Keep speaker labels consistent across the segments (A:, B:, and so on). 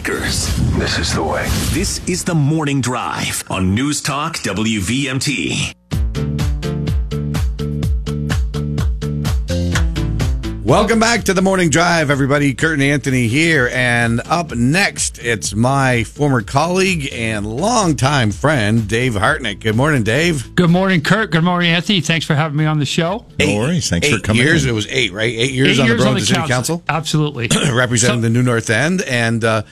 A: Acres.
B: This is the way.
A: This is the morning drive on News Talk WVMT.
C: Welcome back to the morning drive, everybody. Kurt and Anthony here. And up next, it's my former colleague and longtime friend, Dave Hartnett. Good morning, Dave.
D: Good morning, Kurt. Good morning, Anthony. Thanks for having me on the show.
E: No worries. Thanks
C: eight
E: for coming.
C: years.
E: in.
C: It was eight, right? Eight years
D: Eight
C: on
D: years
C: the Burlington City Council,
D: Absolutely.
C: representing
D: So-
C: the New North End. And uh,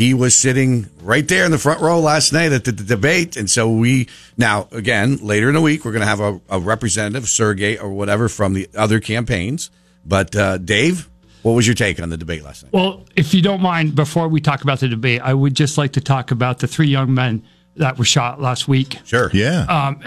C: he was sitting right there in the front row last night at the, the debate. And so we, now, again, later in the week, we're going to have a, a representative, Sergey, or whatever from the other campaigns. But uh, Dave, what was your take on the debate last night?
D: Well, if you don't mind, before we talk about the debate, I would just like to talk about the three young men that were shot last week.
C: Sure.
E: Yeah.
D: Um,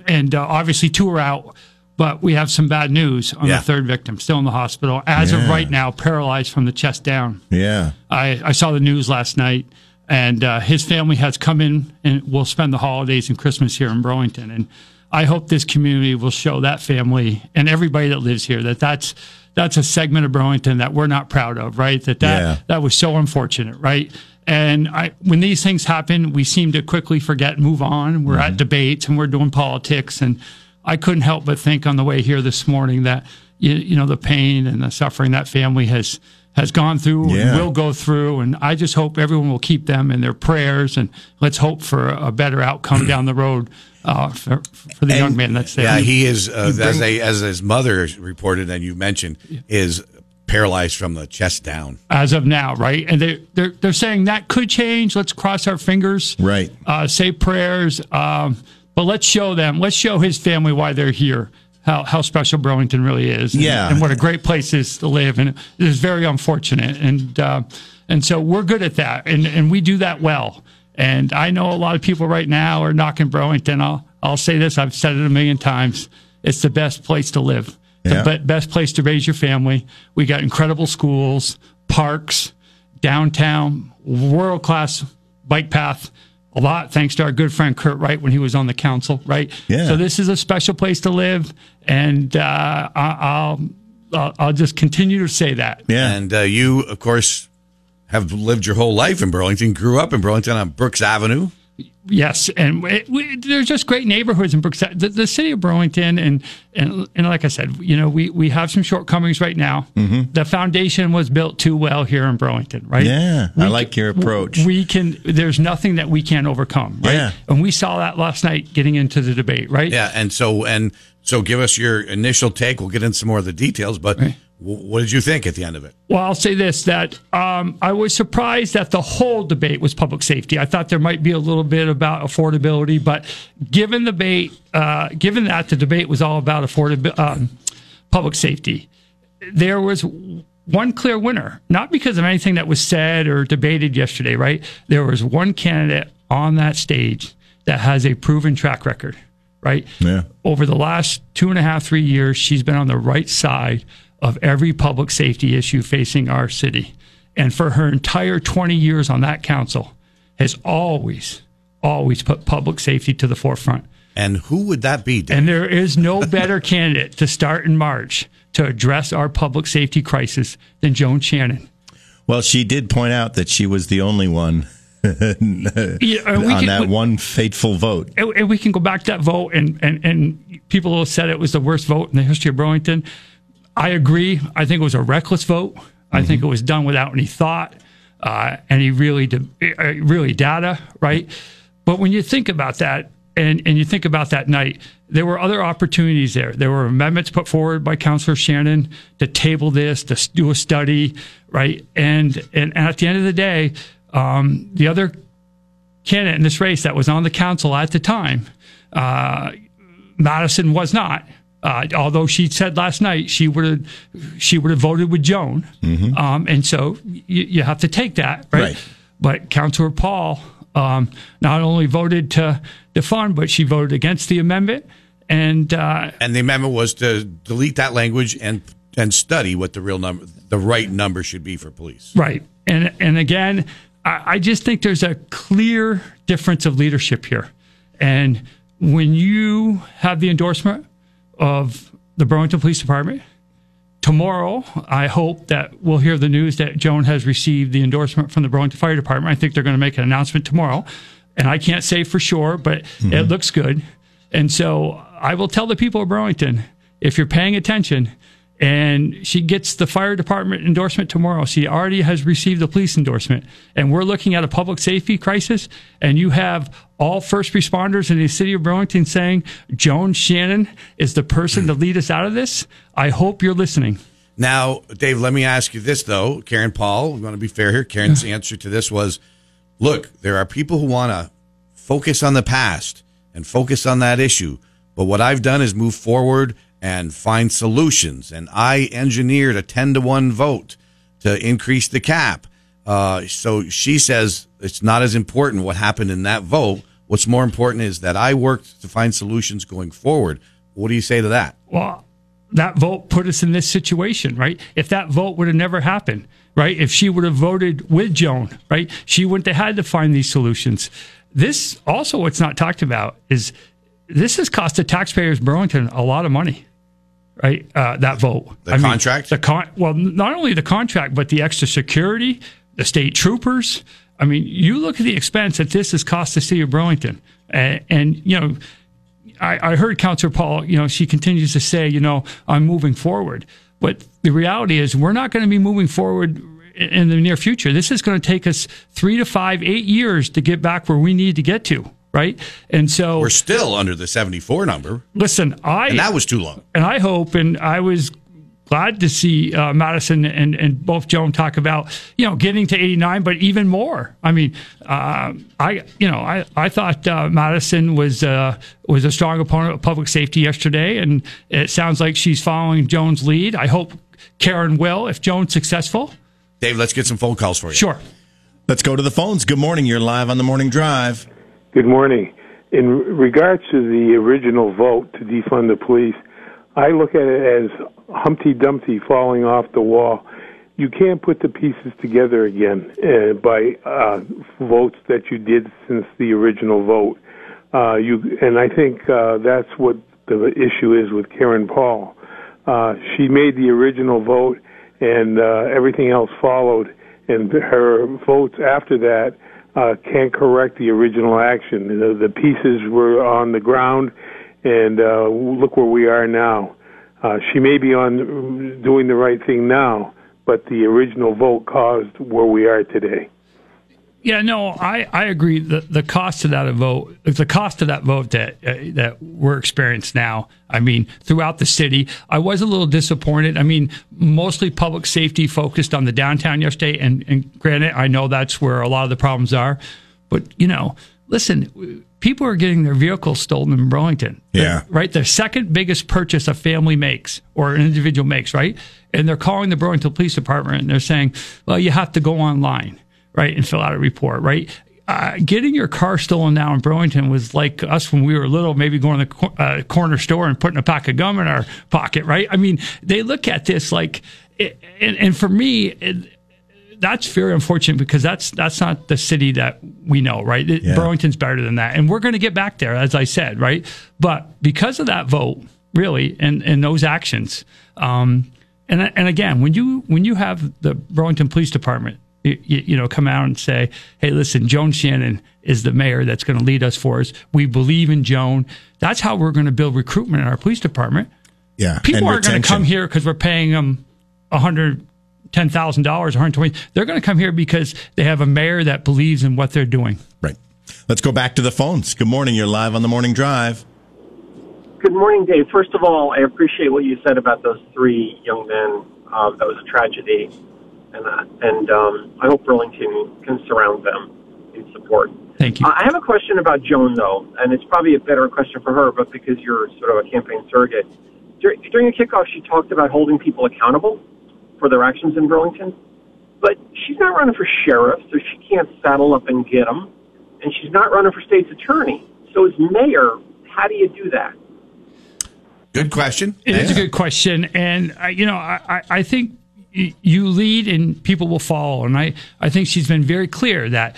D: and uh, obviously, two are out, but we have some bad news on
C: Yeah.
D: the third victim, still in the hospital. As of right now, paralyzed from the chest down.
E: yeah.
D: I, I saw the news last night, and uh, his family has come in and will spend the holidays and Christmas here in Burlington. And I hope this community will show that family and everybody that lives here that that's that's a segment of Burlington that we're not proud of, right? That that
E: Yeah.
D: that was so unfortunate, right? And I, when these things happen, we seem to quickly forget and move on. We're at debates and we're doing politics, and I couldn't help but think on the way here this morning that you, you know the pain and the suffering that family has has gone through
E: Yeah.
D: and will go through. And I just hope everyone will keep them in their prayers and let's hope for a better outcome down the road uh, for, for the young man that's there.
C: Yeah, he is uh, as they as his mother reported and you mentioned is paralyzed from the chest down.
D: as of now, right? And they they're they're saying that could change. Let's cross our fingers,
E: Right.
D: Uh, say prayers, um, but let's show them. Let's show his family why they're here. How, how special Burlington really is, and,
E: Yeah.
D: and what a great place it is to live, and it is very unfortunate, and uh, and so we're good at that, and and we do that well. And I know a lot of people right now are knocking Burlington. I'll I'll say this: I've said it a million times. It's the best place to live,
E: Yeah.
D: the be- best place to raise your family. We got incredible schools, parks, downtown, world class bike path. A lot thanks to our good friend Kurt Wright when he was on the council, right?
E: Yeah.
D: So this is a special place to live, and uh, I, I'll, I'll I'll just continue to say that.
E: Yeah.
C: And uh, you, of course, have lived your whole life in Burlington. Grew up in Burlington on Brooks Avenue.
D: Yes, and it, we, there's just great neighborhoods in Brookside. The, the city of Burlington, and, and and like I said, you know, we, we have some shortcomings right now.
E: Mm-hmm.
D: The foundation was built too well here in Burlington, right?
E: Yeah, I like
D: can-
E: your approach.
D: We can. There's nothing that we can't overcome, right?
E: Yeah.
D: And we saw that last night getting into the debate, right?
C: Yeah, and so and so, give us your initial take. We'll get into some more of the details, but w- what did you think at the end of it?
D: Well, I'll say this: that um, I was surprised that the whole debate was public safety. I thought there might be a little bit about affordability, but given the debate, uh, given that the debate was all about affordability, um, public safety, there was one clear winner. Not because of anything that was said or debated yesterday, right? There was one candidate on that stage that has a proven track record, right?
E: Yeah.
D: over the last two and a half, three years, she's been on the right side of every public safety issue facing our city. And for her entire 20 years on that council, has always, always put public safety to the forefront.
C: And who would that be? Dan?
D: And there is no better candidate to start in March to address our public safety crisis than Joan Shannon.
E: Well, she did point out that she was the only one
D: Yeah, we
E: on
D: can-
E: that
D: we-
E: one fateful vote.
D: and, and we can go back to that vote, and, and, and people have said it was the worst vote in the history of Burlington. I agree. I think it was a reckless vote. I think it was done without any thought, uh, any really, de- uh, really data, right? But when you think about that, and, and you think about that night, there were other opportunities there. There were amendments put forward by Councillor Shannon to table this, to do a study, right? And and, and at the end of the day, um, the other candidate in this race that was on the council at the time, uh, Mattison was not. Uh, although she said last night she would have she would have voted with Joan, um, and so you, you have to take that, right?
E: Right.
D: But Councilor Paul um, not only voted to defund, but she voted against the amendment, and uh,
C: and the amendment was to delete that language and and study what the real number, the right number should be for police.
D: Right. And and again, I, I just think there's a clear difference of leadership here. And when you have the endorsement of the Burlington Police Department, tomorrow, I hope that we'll hear the news that Joan has received the endorsement from the Burlington Fire Department. I think they're going to make an announcement tomorrow. And I can't say for sure, but mm-hmm. it looks good. And so I will tell the people of Burlington if you're paying attention, and she gets the fire department endorsement tomorrow. She already has received the police endorsement, and we're looking at a public safety crisis. And you have all first responders in the city of Burlington saying Joan Shannon is the person to lead us out of this. I hope you're listening.
C: Now, Dave, let me ask you this though. Karen Paul, I'm going to be fair here. Karen's answer to this was, "Look, there are people who want to focus on the past and focus on that issue." But what I've done is move forward and find solutions. And I engineered a 10 to 1 vote to increase the cap. Uh, so she says it's not as important what happened in that vote. What's more important is that I worked to find solutions going forward. What do you say to that?
D: Well, that vote put us in this situation, right? If that vote would have never happened, right? If she would have voted with Joan, right? She wouldn't have had to find these solutions. This also, what's not talked about is this has cost the taxpayers Burlington a lot of money right? Uh, that vote.
C: The I contract.
D: Mean, the con- well, not only the contract, but the extra security, the state troopers. I mean, you look at the expense that this has cost the city of Burlington, and, and you know, I, I heard Councillor Paul. You know, she continues to say, you know, I'm moving forward, but the reality is we're not going to be moving forward in the near future. This is going to take us three to five, eight years to get back where we need to get to right? And so
C: we're still under the 74 number.
D: Listen, I
C: and that was too long.
D: And I hope, and I was glad to see uh, Mattison and, and both Joan talk about you know getting to 89, but even more. I mean, uh, I you know I I thought uh, Mattison was uh, was a strong opponent of public safety yesterday, and it sounds like she's following Joan's lead. I hope Karen will if Joan's successful.
C: Dave, let's get some phone calls for you.
D: Sure.
E: Let's go to the phones. Good morning. You're live on the morning drive.
B: Good morning. In regards to the original vote to defund the police, I look at it as Humpty Dumpty falling off the wall. You can't put the pieces together again uh, by uh, votes that you did since the original vote. Uh, you and I think uh, that's what the issue is with Karen Paul. Uh, she made the original vote, and uh, everything else followed. And her votes after that uh, can't correct the original action. The, the pieces were on the ground, and uh, look where we are now. Uh, she may be on doing the right thing now, but the original vote caused where we are today.
D: Yeah, no, I, I agree. The the cost of that vote, the cost of that vote that uh, that we're experiencing now. I mean, throughout the city, I was a little disappointed. I mean, mostly public safety focused on the downtown yesterday, and, and granted, I know that's where a lot of the problems are. But you know, listen, people are getting their vehicles stolen in Burlington.
E: Yeah,
D: right. The second biggest purchase a family makes or an individual makes, right? And they're calling the Burlington Police Department and they're saying, "Well, you have to go online." Right, and fill out a report, right? Uh, getting your car stolen now in Burlington was like us when we were little, maybe going to the cor- uh, corner store and putting a pack of gum in our pocket, right? I mean, they look at this like, it, and, and, for me, it, that's very unfortunate because that's that's not the city that we know, right? Yeah. Burlington's better than that, and we're going to get back there, as I said, right? But because of that vote, really, and and those actions, um, and and again, when you when you have the Burlington Police Department you, you, know, come out and say, hey, listen, Joan Shannon is the mayor that's going to lead us for us. We believe in Joan. That's how we're going to build recruitment in our police department.
E: Yeah.
D: People aren't going to come here because we're paying them a $110,000, 120. They're going to come here because they have a mayor that believes in what they're doing.
E: Right. Let's go back to the phones. Good morning. You're live on the morning drive.
F: Good morning, Dave. First of all, I appreciate what you said about those three young men. Uh, that was a tragedy and uh, and um, I hope Burlington can surround them in support.
D: Thank you.
F: Uh, I have a question about Joan though, and it's probably a better question for her, but because you're sort of a campaign surrogate. Dur- during a kickoff, she talked about holding people accountable for their actions in Burlington, but she's not running for sheriff, so she can't saddle up and get them, and she's not running for state's attorney. So as mayor, how do you do that?
C: Good question.
D: It yeah. is a good question, and uh, you know, I, I think you lead and people will follow. And I, I think she's been very clear that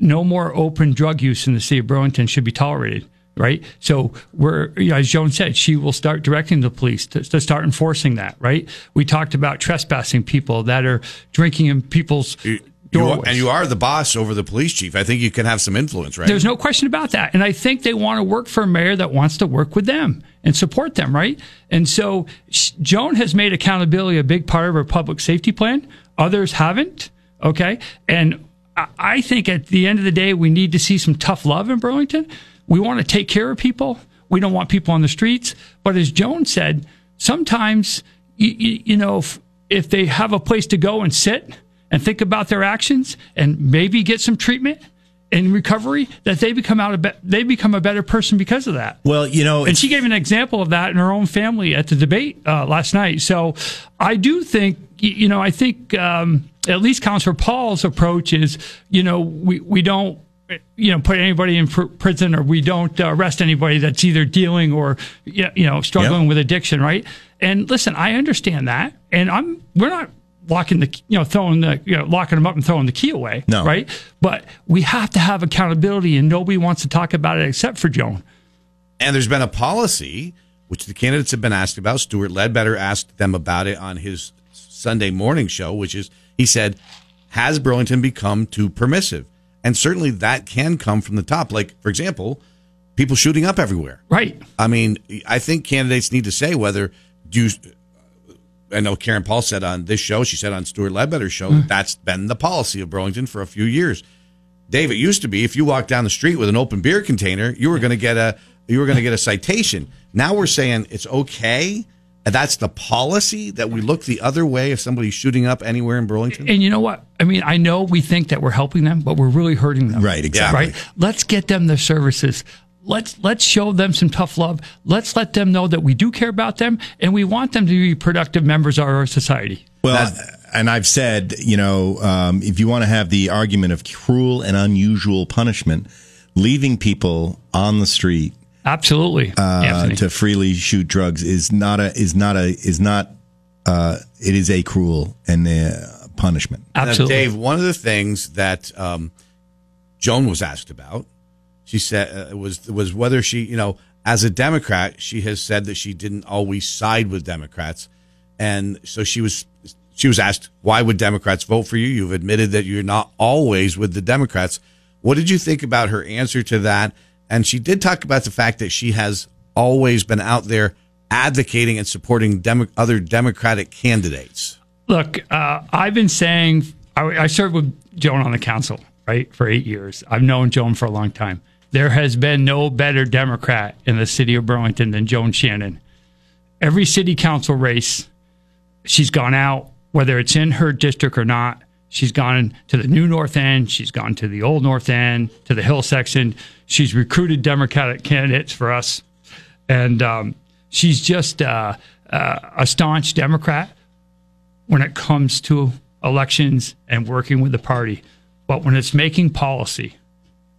D: no more open drug use in the city of Burlington should be tolerated. right? So we're, you know, as Joan said, she will start directing the police to, to start enforcing that, right? We talked about trespassing people that are drinking in people's
C: You
D: doorways.
C: are, and you are the boss over the police chief. I think you can have some influence, right?
D: There's no question about that. And I think they want to work for a mayor that wants to work with them and support them, right? And so Joan has made accountability a big part of her public safety plan. Others haven't. Okay. And I- think at the end of the day, we need to see some tough love in Burlington. We want to take care of people. We don't want people on the streets. But as Joan said, sometimes, you, you, you know, if, if they have a place to go and sit and think about their actions and maybe get some treatment in recovery, that they become out be- they become a better person because of that.
E: Well, you know,
D: And she gave an example of that in her own family at the debate uh, last night. So I do think, you know, I think um, at least Councilor Paul's approach is, you know, we, we don't, you know, put anybody in pr- prison or we don't uh, arrest anybody that's either dealing or, you know, struggling
E: Yep.
D: with addiction, right? And listen, I understand that. And I'm, we're not locking the, you know, throwing the, you know, locking them up and throwing the key away,
E: No.
D: right? But we have to have accountability and nobody wants to talk about it except for Joan.
C: And there's been a policy which the candidates have been asked about. Stuart Ledbetter asked them about it on his Sunday morning show, which is he said, "Has Burlington become too permissive?" And certainly that can come from the top. Like for example, people shooting up everywhere.
D: Right.
C: I mean, I think candidates need to say whether do. You, I know Karen Paul said on this show, she said on Stuart Ledbetter's show, that that's been the policy of Burlington for a few years. Dave, it used to be if you walked down the street with an open beer container, you were going to get a you were going to get a citation. Now we're saying it's okay. And that's the policy that we look the other way if somebody's shooting up anywhere in Burlington.
D: And you know what? I mean, I know we think that we're helping them, but we're really hurting them.
E: Right, exactly.
D: Right. Let's get them the services. Let's let's show them some tough love. Let's let them know that we do care about them and we want them to be productive members of our society.
E: well, and I've said, you know, um, if you want to have the argument of cruel and unusual punishment, leaving people on the street
D: Absolutely,
E: uh, to freely shoot drugs is not a is not a is not uh, it is a cruel and uh, punishment.
C: Now,
D: Absolutely.
C: Dave, one of the things that um, Joan was asked about, she said uh, was was whether she, you know, as a Democrat, she has said that she didn't always side with Democrats, and so she was she was asked why would Democrats vote for you? You've admitted that you're not always with the Democrats. What did you think about her answer to that? And she did talk about the fact that she has always been out there advocating and supporting other Democratic candidates.
D: Look, uh, I've been saying I, I served with Joan on the council, right, for eight years. I've known Joan for a long time. There has been no better Democrat in the city of Burlington than Joan Shannon. Every city council race, she's gone out, whether it's in her district or not. She's gone to the new North End. She's gone to the old North End, to the Hill section. She's recruited Democratic candidates for us. And um, she's just uh, uh, a staunch Democrat when it comes to elections and working with the party. But when it's making policy,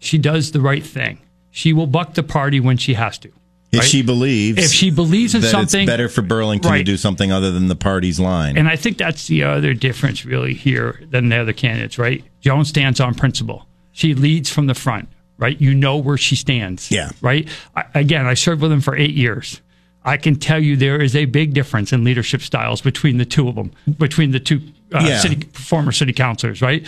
D: she does the right thing. She will buck the party when she has to.
E: If
D: right?
E: she believes
D: If she believes in
E: that
D: something-
E: it's better for Burlington to do something other than the party's line.
D: And I think that's the other difference really here than the other candidates, right? Joan stands on principle. She leads from the front, right? You know where she stands.
E: Yeah.
D: Right? I, again, I served with them for eight years. I can tell you there is a big difference in leadership styles between the two of them, between the two uh,
E: Yeah.
D: city former city councilors, right?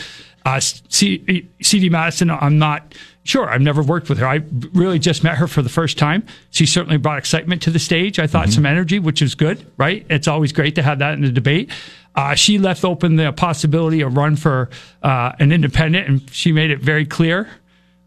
D: Uh, C, CD Mattison, I'm not sure. I've never worked with her. I really just met her for the first time. She certainly brought excitement to the stage. I thought
E: Mm-hmm.
D: some energy, which is good, right? It's always great to have that in the debate. Uh, she left open the possibility of run for uh, an independent, and she made it very clear.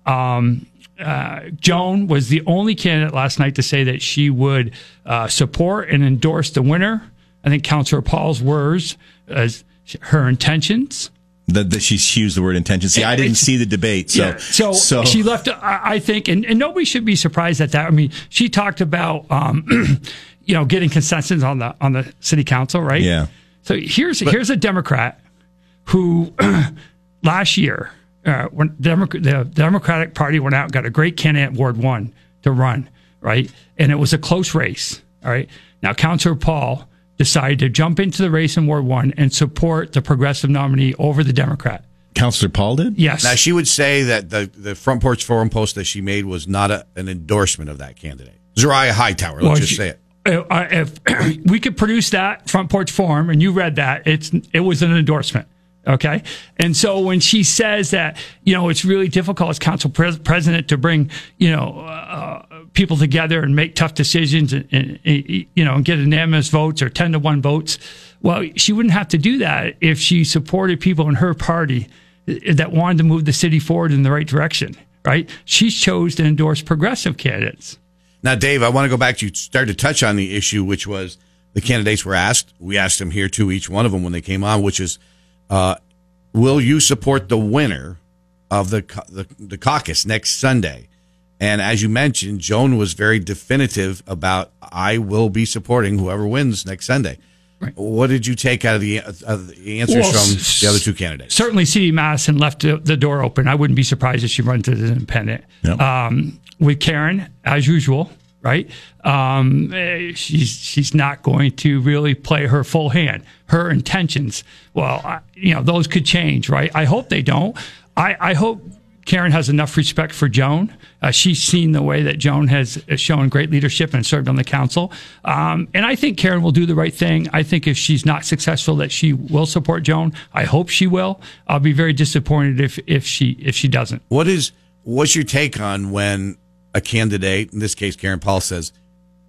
D: Um, uh, Joan was the only candidate last night to say that she would uh, support and endorse the winner. I think Councillor Paul's words as her intentions.
E: That, that she she used the word intention. See, I didn't see the debate, so
D: Yeah. So, she left. I, I think, and, and nobody should be surprised at that. I mean, she talked about, um, you know, getting consensus on the on the city council, right?
E: Yeah.
D: So here's here's a Democrat who last year, uh, when Democ- the Democratic Party went out and got a great candidate, Ward One, to run, right, and it was a close race. All right. Now, Councillor Paul decided to jump into the race in Ward One and support the progressive nominee over the Democrat.
E: Counselor Paul did?
D: Yes.
C: Now she would say that the the front porch forum post that she made was not a, an endorsement of that candidate, Zoraya Hightower. Let's
D: Well,
C: just
D: she-
C: say it.
D: Uh, uh, if we could produce that front porch forum and you read that, it's it was an endorsement. Okay, and so when she says that you know it's really difficult as council pres- president to bring you know uh, people together and make tough decisions and, and, and, you know and get unanimous votes or ten to one votes, well she wouldn't have to do that if she supported people in her party that wanted to move the city forward in the right direction. Right? She chose to endorse progressive candidates.
C: Now, Dave, I want to go back to you started to touch on the issue, which was the candidates were asked. We asked them here too, each one of them when they came on, which is, uh, will you support the winner of the, the the caucus next Sunday? And as you mentioned, Joan was very definitive about I will be supporting whoever wins next Sunday. What did you take out of the, of the answers
D: Well,
C: from the other two candidates?
D: certainly C.D. Mattison left the door open. I wouldn't be surprised if she runs as an independent.
E: Yep.
D: Um, with Karen, as usual, right? Um, she's she's not going to really play her full hand. Her intentions, well, I, you know, those could change, right? I hope they don't. I, I hope Karen has enough respect for Joan. Uh, she's seen the way that Joan has shown great leadership and served on the council. Um, and I think Karen will do the right thing. I think if she's not successful, that she will support Joan. I hope she will. I'll be very disappointed if if she if she doesn't.
C: What is what's your take on when a candidate, in this case Karen Paul, says,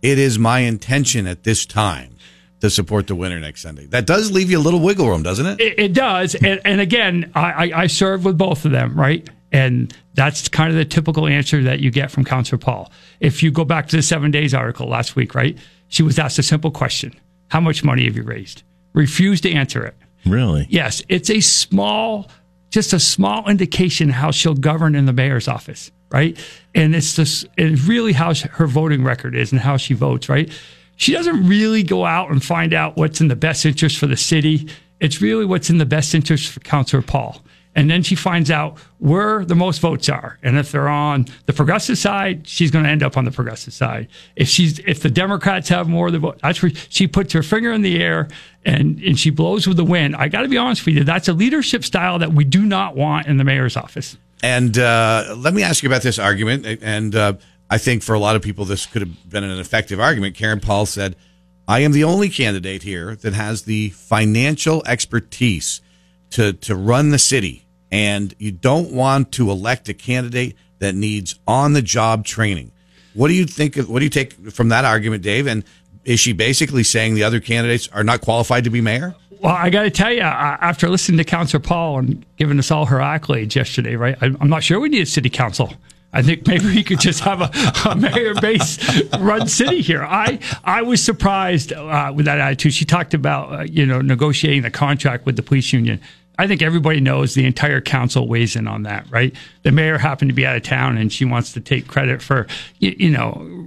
C: "It is my intention at this time to support the winner next Sunday." That does leave you a little wiggle room, doesn't it?
D: It, it does, and, and again, I, I, I served with both of them, right? And that's kind of the typical answer that you get from Counselor Paul. If you go back to the Seven Days article last week, right? She was asked a simple question: How much money have you raised? Refused to answer it.
E: Really?
D: Yes, it's a small, just a small indication how she'll govern in the mayor's office, right? And it's just, it's really how her voting record is and how she votes, right? She doesn't really go out and find out what's in the best interest for the city. It's really what's in the best interest for Councilor Paul. And then she finds out where the most votes are. And if they're on the progressive side, she's going to end up on the progressive side. If she's if the Democrats have more of the vote, that's where she puts her finger in the air and, and she blows with the wind. I got to be honest with you, that's a leadership style that we do not want in the mayor's office.
C: And uh, let me ask you about this argument. And uh, I think for a lot of people, this could have been an effective argument. Karen Paul said, I am the only candidate here that has the financial expertise to, to run the city. And you don't want to elect a candidate that needs on the job training. What do you think? Of, what do you take from that argument, Dave? And is she basically saying the other candidates are not qualified to be mayor?
D: Well, I got to tell you, after listening to Councilor Paul and giving us all her accolades yesterday, right? I'm not sure we need a city council. I think maybe we could just have a, a mayor-based run city here. I I was surprised uh, with that attitude. She talked about uh, you know negotiating the contract with the police union. I think everybody knows the entire council weighs in on that, right? The mayor happened to be out of town, and she wants to take credit for you, you know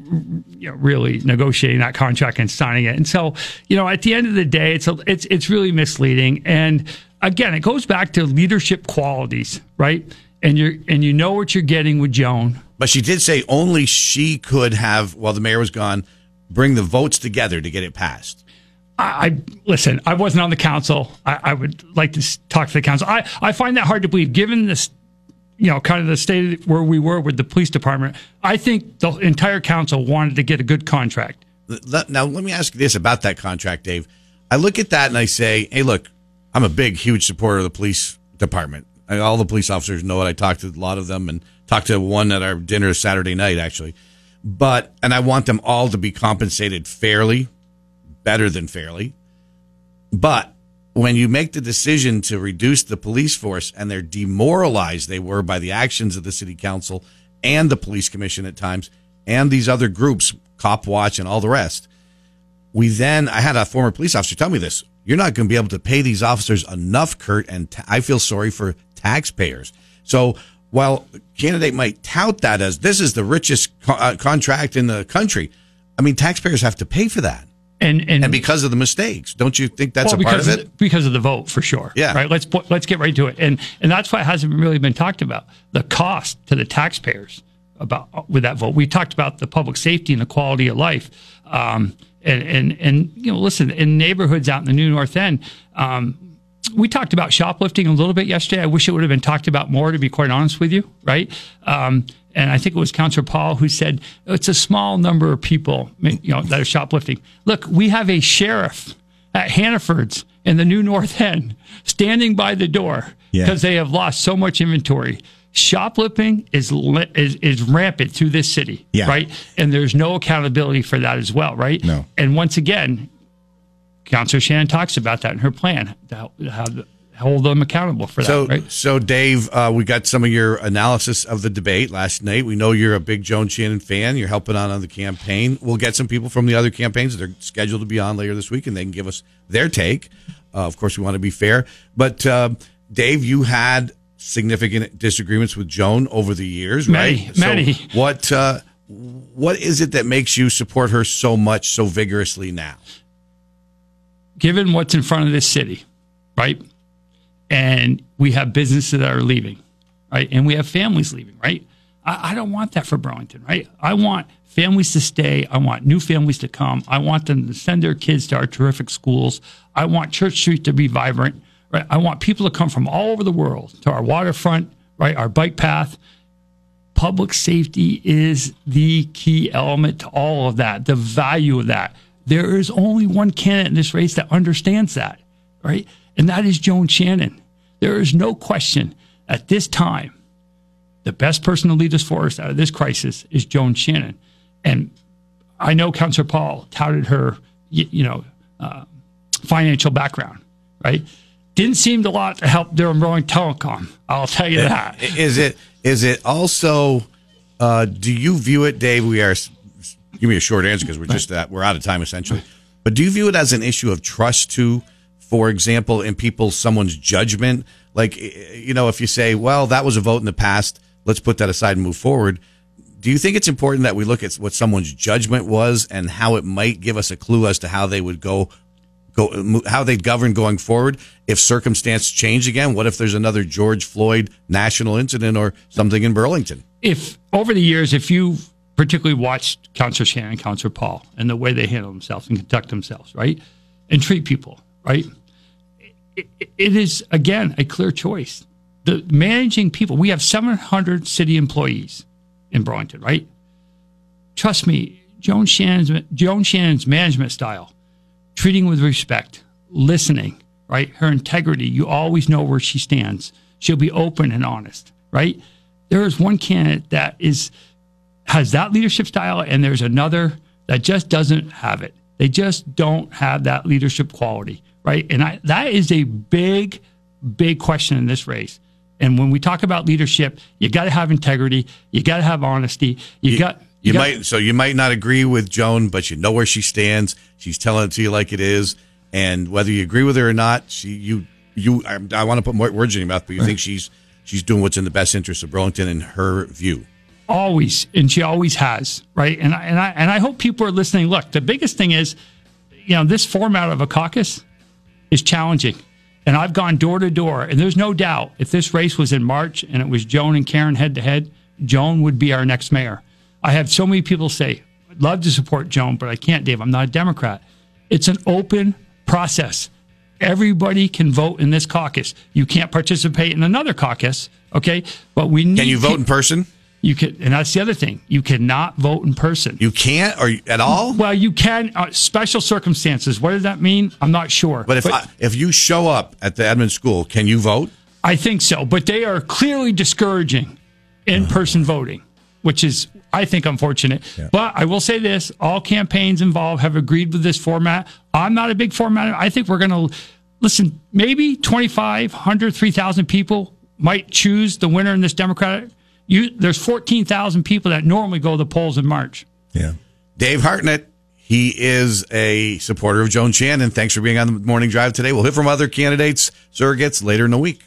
D: you know, really negotiating that contract and signing it. And so, you know, at the end of the day, it's a, it's it's really misleading. And again, it goes back to leadership qualities, right? And you're and you know what you're getting with Joan.
C: But she did say only she could have, while the mayor was gone, bring the votes together to get it passed.
D: I, I listen. I wasn't on the council. I, I would like to talk to the council. I, I find that hard to believe, given this, you know, kind of the state where we were with the police department. I think the entire council wanted to get a good contract.
C: Now, let me ask you this about that contract, Dave. I look at that and I say, hey, look, I'm a big, huge supporter of the police department. All the police officers know it. I talked to a lot of them and talked to one at our dinner Saturday night, actually. But, and I want them all to be compensated fairly, better than fairly. But when you make the decision to reduce the police force and they're demoralized they were by the actions of the city council and the police commission at times and these other groups, Cop Watch and all the rest, we then, I had a former police officer tell me this. You're not going to be able to pay these officers enough, Kurt, and t- I feel sorry for taxpayers. So while candidate might tout that as this is the richest co- uh, contract in the country, I mean, taxpayers have to pay for that.
D: And and,
C: And because of the mistakes, don't you think that's
D: well,
C: a part of it?
D: the- because of the vote for sure.
C: Yeah.
D: Right. Let's let's get right to it. And and that's why it hasn't really been talked about the cost to the taxpayers about with that vote. We talked about the public safety and the quality of life. Um, and and and you know, listen, in neighborhoods out in the New North End, um, we talked about shoplifting a little bit yesterday. I wish it would have been talked about more, to be quite honest with you, right? Um, and I think it was Councillor Paul who said it's a small number of people, you know, that are shoplifting. Look, we have a sheriff at Hannaford's in the New North End standing by the door
E: Yeah.
D: because they have lost so much inventory. Shoplifting is, is is rampant through this city,
E: Yeah.
D: right? And there's no accountability for that as well, right?
E: No.
D: And once again, Councillor Shannon talks about that in her plan to how to hold them accountable for
C: So,
D: that, right?
C: so Dave, uh, we got some of your analysis of the debate last night. We know you're a big Joan Shannon fan. You're helping out on the campaign. We'll get some people from the other campaigns that are scheduled to be on later this week, and they can give us their take. Uh, of course, we want to be fair. But uh, Dave, you had significant disagreements with Joan over the years,
D: Many,
C: right? So what uh, what is it that makes you support her so much, so vigorously now?
D: Given what's in front of this city, right? And we have businesses that are leaving, right? And we have families leaving, right? I, I don't want that for Burlington, right? I want families to stay. I want new families to come. I want them to send their kids to our terrific schools. I want Church Street to be vibrant, right? I want people to come from all over the world to our waterfront, right? Our bike path. Public safety is the key element to all of that, the value of that. There is only one candidate in this race that understands that, right? And that is Joan Shannon. There is no question at this time, the best person to lead us forward out of this crisis is Joan Shannon. And I know Councillor Paul touted her, you, you know, uh, financial background, right? Didn't seem a lot to help during Burlington Telecom. I'll tell you that.
C: Is it is it also? Uh, do you view it, Dave? We are. Give me a short answer because we're just that we're out of time essentially. But do you view it as an issue of trust too? For example, in people, someone's judgment. Like you know, if you say, "Well, that was a vote in the past," let's put that aside and move forward. Do you think it's important that we look at what someone's judgment was and how it might give us a clue as to how they would go go how they'd govern going forward if circumstance change again? What if there's another George Floyd national incident or something in Burlington?
D: if over the years, if you particularly watched Councillor Shannon and Councillor Paul and the way they handle themselves and conduct themselves, right, and treat people, right, it, it is again a clear choice. The managing people, we have 700 city employees in Burlington, right? Trust me, Joan Shannon's Joan Shannon's management style, treating with respect, listening, right? Her integrity, you always know where she stands. She'll be open and honest, right? There is one candidate that is has that leadership style, and there's another that just doesn't have it. They just don't have that leadership quality, right? And I, that is a big, big question in this race. And when we talk about leadership, you got to have integrity, you got to have honesty, you, got
C: You,
D: got-
C: might so you might not agree with Joan, but you know where she stands. She's telling it to you like it is, and whether you agree with her or not, she you you I, I want to put more words in your mouth, but you think she's she's doing what's in the best interest of Burlington in her view.
D: Always and she always has right? And I, and I and I hope people are listening. Look the biggest thing is you know this format of a caucus is challenging. And I've gone door to door and there's no doubt if this race was in March and it was Joan and Karen head to head Joan would be our next mayor. I have so many people say I'd love to support Joan but I can't Dave. I'm not a Democrat. It's an open process. Everybody can vote in this caucus. You can't participate in another caucus okay? But we need
C: Can you vote in person?
D: You can, and that's the other thing. You cannot vote in person.
C: You can't or at all.
D: well, you can. Uh, special circumstances. What does that mean? I'm not sure.
C: But if I, if you show up at the Edmund School, can you vote?
D: I think so, but they are clearly discouraging in-person voting, which is, I think, unfortunate. But I will say this: all campaigns involved have agreed with this format. I'm not a big format. I think we're going to listen. Maybe 2,500, 3,000 people might choose the winner in this Democratic. You, there's 14,000 people that normally go to the polls in March.
E: Yeah.
C: Dave Hartnett, he is a supporter of Joan Shannon. Thanks for being on the morning drive today. We'll hear from other candidates, surrogates later in the week.